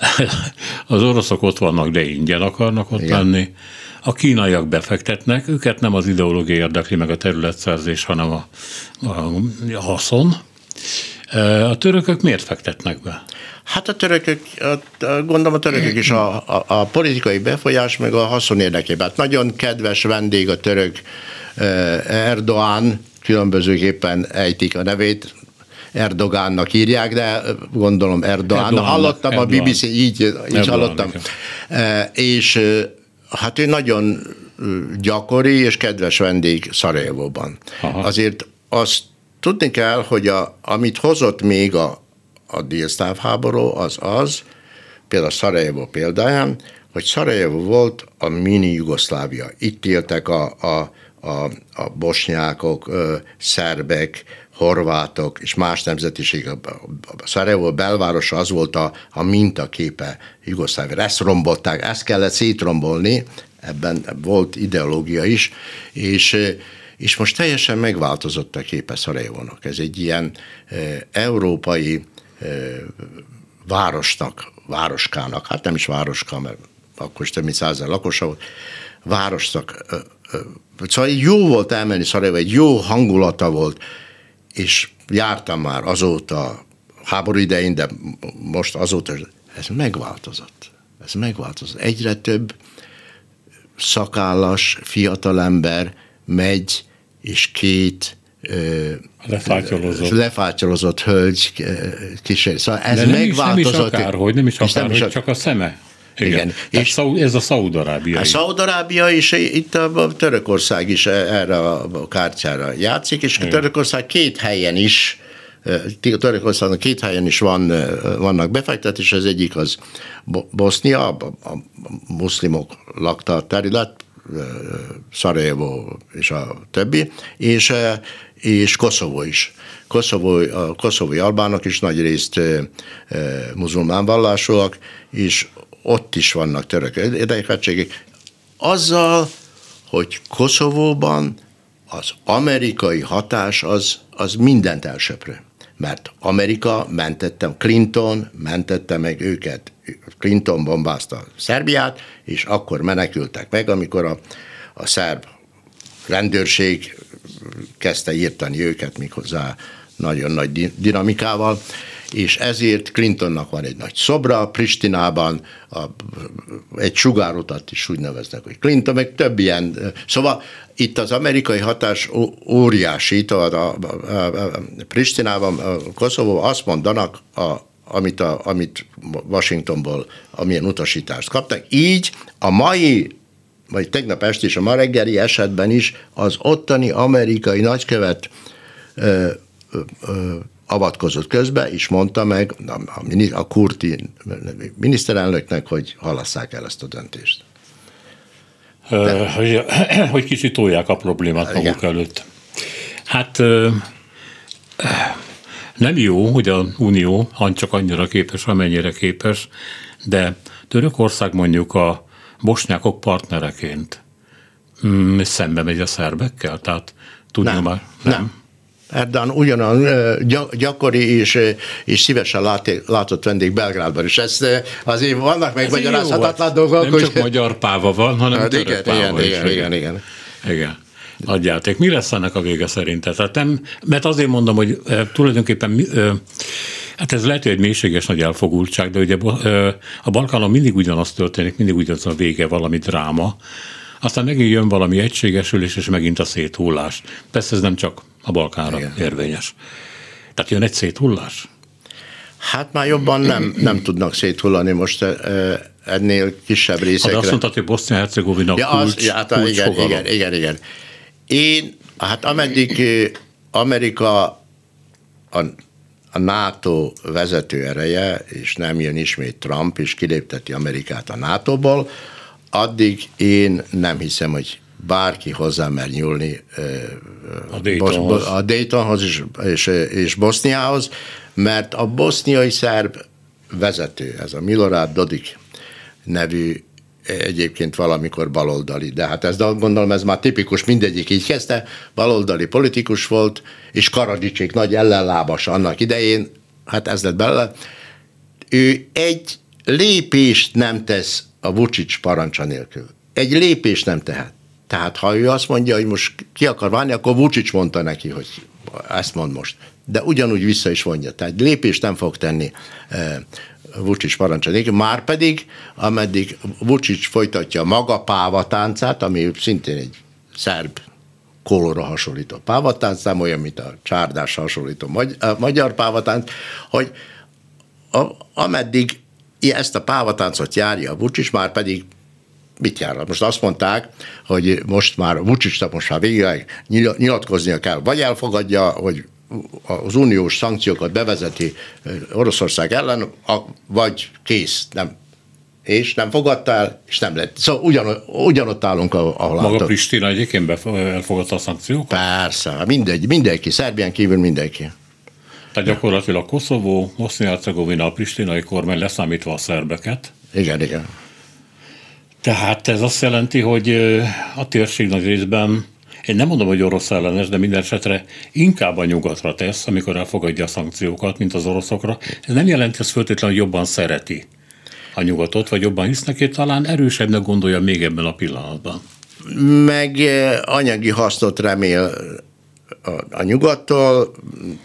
az oroszok ott vannak, de ingyen akarnak ott Igen. lenni. A kínaiak befektetnek, őket nem az ideológia érdekli meg a területszerzés, hanem a, a, a haszon. A törökök miért fektetnek be? Hát a törökök, gondolom a törökök is a, a, a politikai befolyás, meg a haszon érdekében. Hát nagyon kedves vendég a török Erdoğan, különbözőképpen ejtik a nevét, Erdogánnak írják, de gondolom Erdoğan. Erdoğan hallottam Erdoğan. a BBC, így, így Erdoğan hallottam. E, és hát ő nagyon gyakori és kedves vendég Szarajevóban. Azért azt tudni kell, hogy a, amit hozott még a, a délszláv háború, az az, például Szarajevó példáján, hogy Szarajevó volt a mini Jugoszlávia. Itt éltek a, a, a, a bosnyákok, szerbek, horvátok és más nemzetiség. A Szarajevó belvárosa az volt a, a mintaképe Jugoszlávia. Ezt rombolták, ezt kellett szétrombolni, ebben volt ideológia is, és és most teljesen megváltozott a képe Szarajevónak. Ez egy ilyen e, európai e, városnak, városkának, hát nem is városka, mert akkor is több mint százezer lakosa volt, városnak, szóval jó volt elmenni Szarajevó, egy jó hangulata volt, és jártam már azóta, háború idején, de most azóta, ez megváltozott. Ez megváltozott. Egyre több szakállas fiatalember megy, és két lefátyolozott. lefátyolozott hölgy kísér. Szóval ez De nem megváltozott. Is, nem is akárhogy, nem is akárhogy, nem is csak a szeme. Igen. Igen. És ez a Szaudarábia. A Szaudarábia és itt a Törökország is erre a kártyára játszik, és Igen. Törökország két helyen is Törökországnak két helyen is van, vannak befektetés, az egyik az Bosznia, a, a muszlimok lakta terület, Szarajevó és a többi, és, és Koszovó is. Koszovó, a koszovói albánok is nagy részt muzulmán vallásúak, és ott is vannak török érdekeltségek. Azzal, hogy Koszovóban az amerikai hatás az, az mindent elsöprő. Mert Amerika mentette, Clinton mentette meg őket. Clinton bombázta Szerbiát, és akkor menekültek meg, amikor a, a szerb rendőrség kezdte írtani őket méghozzá nagyon nagy dinamikával, és ezért Clintonnak van egy nagy szobra Pristinában, a, egy sugárutat is úgy neveznek, hogy Clinton, meg több ilyen. Szóval itt az amerikai hatás óriási, a, a, a, a Pristinában, a Koszovó azt mondanak, a, amit, a, amit Washingtonból, amilyen utasítást kaptak. Így a mai vagy tegnap este és a ma reggeli esetben is az ottani amerikai nagykövet ö, ö, ö, avatkozott közbe, és mondta meg a, a, a kurti miniszterelnöknek, hogy halasszák el ezt a döntést. De. Hogy, hogy kicsit tolják a problémát maguk Igen. előtt. Hát nem jó, hogy a Unió csak annyira képes, amennyire képes, de Törökország mondjuk a bosnyákok partnereként mm, szembe megy a szerbekkel? Tehát tudja nem, már? Nem. nem. Erdogan ugyanaz gyakori és, és szívesen lát, látott vendég Belgrádban is. Ez azért vannak meg magyarázhatatlan dolgok. Nem hogy... csak magyar páva van, hanem hát török igen, páva igen, is. Igen, igen, igen. igen. Adjáték. Mi lesz ennek a vége szerinted? Tehát nem, mert azért mondom, hogy e, tulajdonképpen e, Hát ez lehet, hogy mélységes nagy elfogultság, de ugye a Balkánon mindig ugyanaz történik, mindig ugyanaz a vége, valami dráma. Aztán megint jön valami egységesülés, és megint a széthullás. Persze ez nem csak a Balkánra Igen. érvényes. Tehát jön egy széthullás? Hát már jobban nem, nem tudnak széthullani most ennél kisebb részekre. Hát azt mondtad, hogy Bosznia-Hercegovina ja, kulcs, az, ja, hát, kulcs igen, igen, igen, igen. Én, hát ameddig Amerika a, a NATO vezető ereje, és nem jön ismét Trump, és kilépteti Amerikát a NATO-ból, addig én nem hiszem, hogy bárki hozzá mer nyúlni a Daytonhoz, a Daytonhoz és, és, és Boszniához, mert a boszniai szerb vezető, ez a Milorad Dodik nevű egyébként valamikor baloldali, de hát ez gondolom ez már tipikus, mindegyik így kezdte, baloldali politikus volt, és Karadicsék nagy ellenlábas annak idején, hát ez lett bele, ő egy lépést nem tesz a Vucic parancsa nélkül. Egy lépést nem tehet. Tehát ha ő azt mondja, hogy most ki akar válni, akkor Vucic mondta neki, hogy ezt mond most. De ugyanúgy vissza is mondja. Tehát lépést nem fog tenni eh, Vucic parancsa nélkül. Már pedig, ameddig Vucic folytatja maga pávatáncát, ami szintén egy szerb kolóra hasonlító pávatánc, nem olyan, mint a csárdás hasonlító a magyar pávatánc, hogy a, ameddig ezt a pávatáncot járja a Vucic, már pedig mit jár? Most azt mondták, hogy most már Vucicnak most már végig nyilatkoznia kell, vagy elfogadja, hogy az uniós szankciókat bevezeti Oroszország ellen, vagy kész, nem és nem fogadta el, és nem lett. Szóval ugyan, ugyanott állunk, ahol Maga álltok. Pristina egyébként elfogadta a szankciókat? Persze, mindegy, mindenki, Szerbián kívül mindenki. Tehát gyakorlatilag Koszovó, Bosznia-Hercegovina, a pristinai kormány leszámítva a szerbeket. Igen, igen. Tehát ez azt jelenti, hogy a térség nagy részben én nem mondom, hogy orosz ellenes, de minden esetre inkább a nyugatra tesz, amikor elfogadja a szankciókat, mint az oroszokra. Ez nem jelenti, hogy feltétlenül jobban szereti a nyugatot, vagy jobban hisz neki, talán erősebbnek gondolja még ebben a pillanatban. Meg anyagi hasznot remél a, a nyugattól,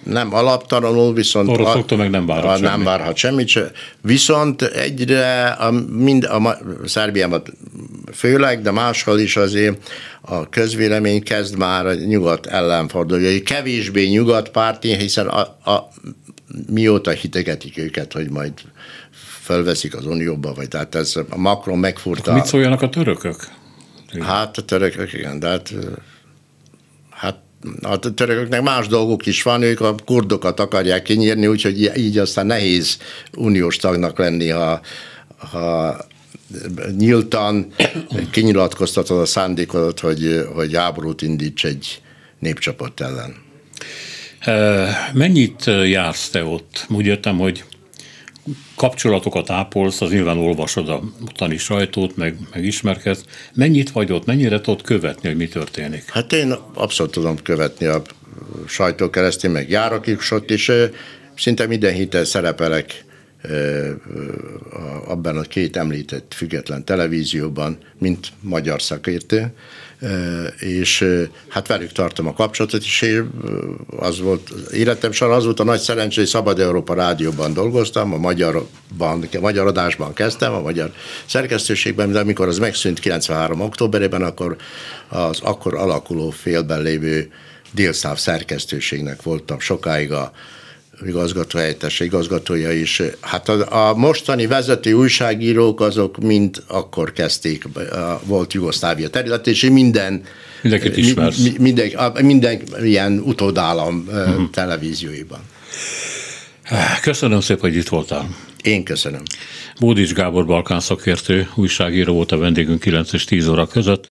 nem alaptalanul, viszont... Oroszoktól meg nem várhat semmit. Nem várhat semmit se. Viszont egyre, a, mind a Szerbiában főleg, de máshol is azért a közvélemény kezd már a nyugat ellen fordulni. Kevésbé nyugatpárti, hiszen a, a, mióta hitegetik őket, hogy majd felveszik az Unióba, vagy tehát ez a Macron megfurta. Akkor mit szóljanak a törökök? Hát a törökök, igen, de hát a törököknek más dolgok is van, ők a kurdokat akarják kinyírni, úgyhogy így aztán nehéz uniós tagnak lenni, ha, ha nyíltan kinyilatkoztatod a szándékodat, hogy, hogy háborút indíts egy népcsapat ellen. Mennyit jársz te ott? Úgy értem, hogy kapcsolatokat ápolsz, az nyilván olvasod a utáni sajtót, meg, meg ismerkedsz. Mennyit vagy ott, mennyire tudod követni, hogy mi történik? Hát én abszolút tudom követni a sajtó keresztül, meg járok is ott, és szinte minden héten szerepelek abban a két említett független televízióban, mint magyar szakértő, és hát velük tartom a kapcsolatot, és az volt, életem során az volt a nagy szerencsé, hogy Szabad Európa Rádióban dolgoztam, a magyarban, a magyar adásban kezdtem, a magyar szerkesztőségben, de amikor az megszűnt 93. októberében, akkor az akkor alakuló félben lévő délszáv szerkesztőségnek voltam sokáig a igazgató helyettes igazgatója is. Hát a, a mostani vezető újságírók azok mind akkor kezdték, a, volt Jugoszlávia terület, és minden Mindenkit ismersz. Mi, minden, minden ilyen utódállam uh-huh. televízióiban. Köszönöm szépen, hogy itt voltál. Én köszönöm. Bódics Gábor Balkán szakértő, újságíró volt a vendégünk 9 és 10 óra között.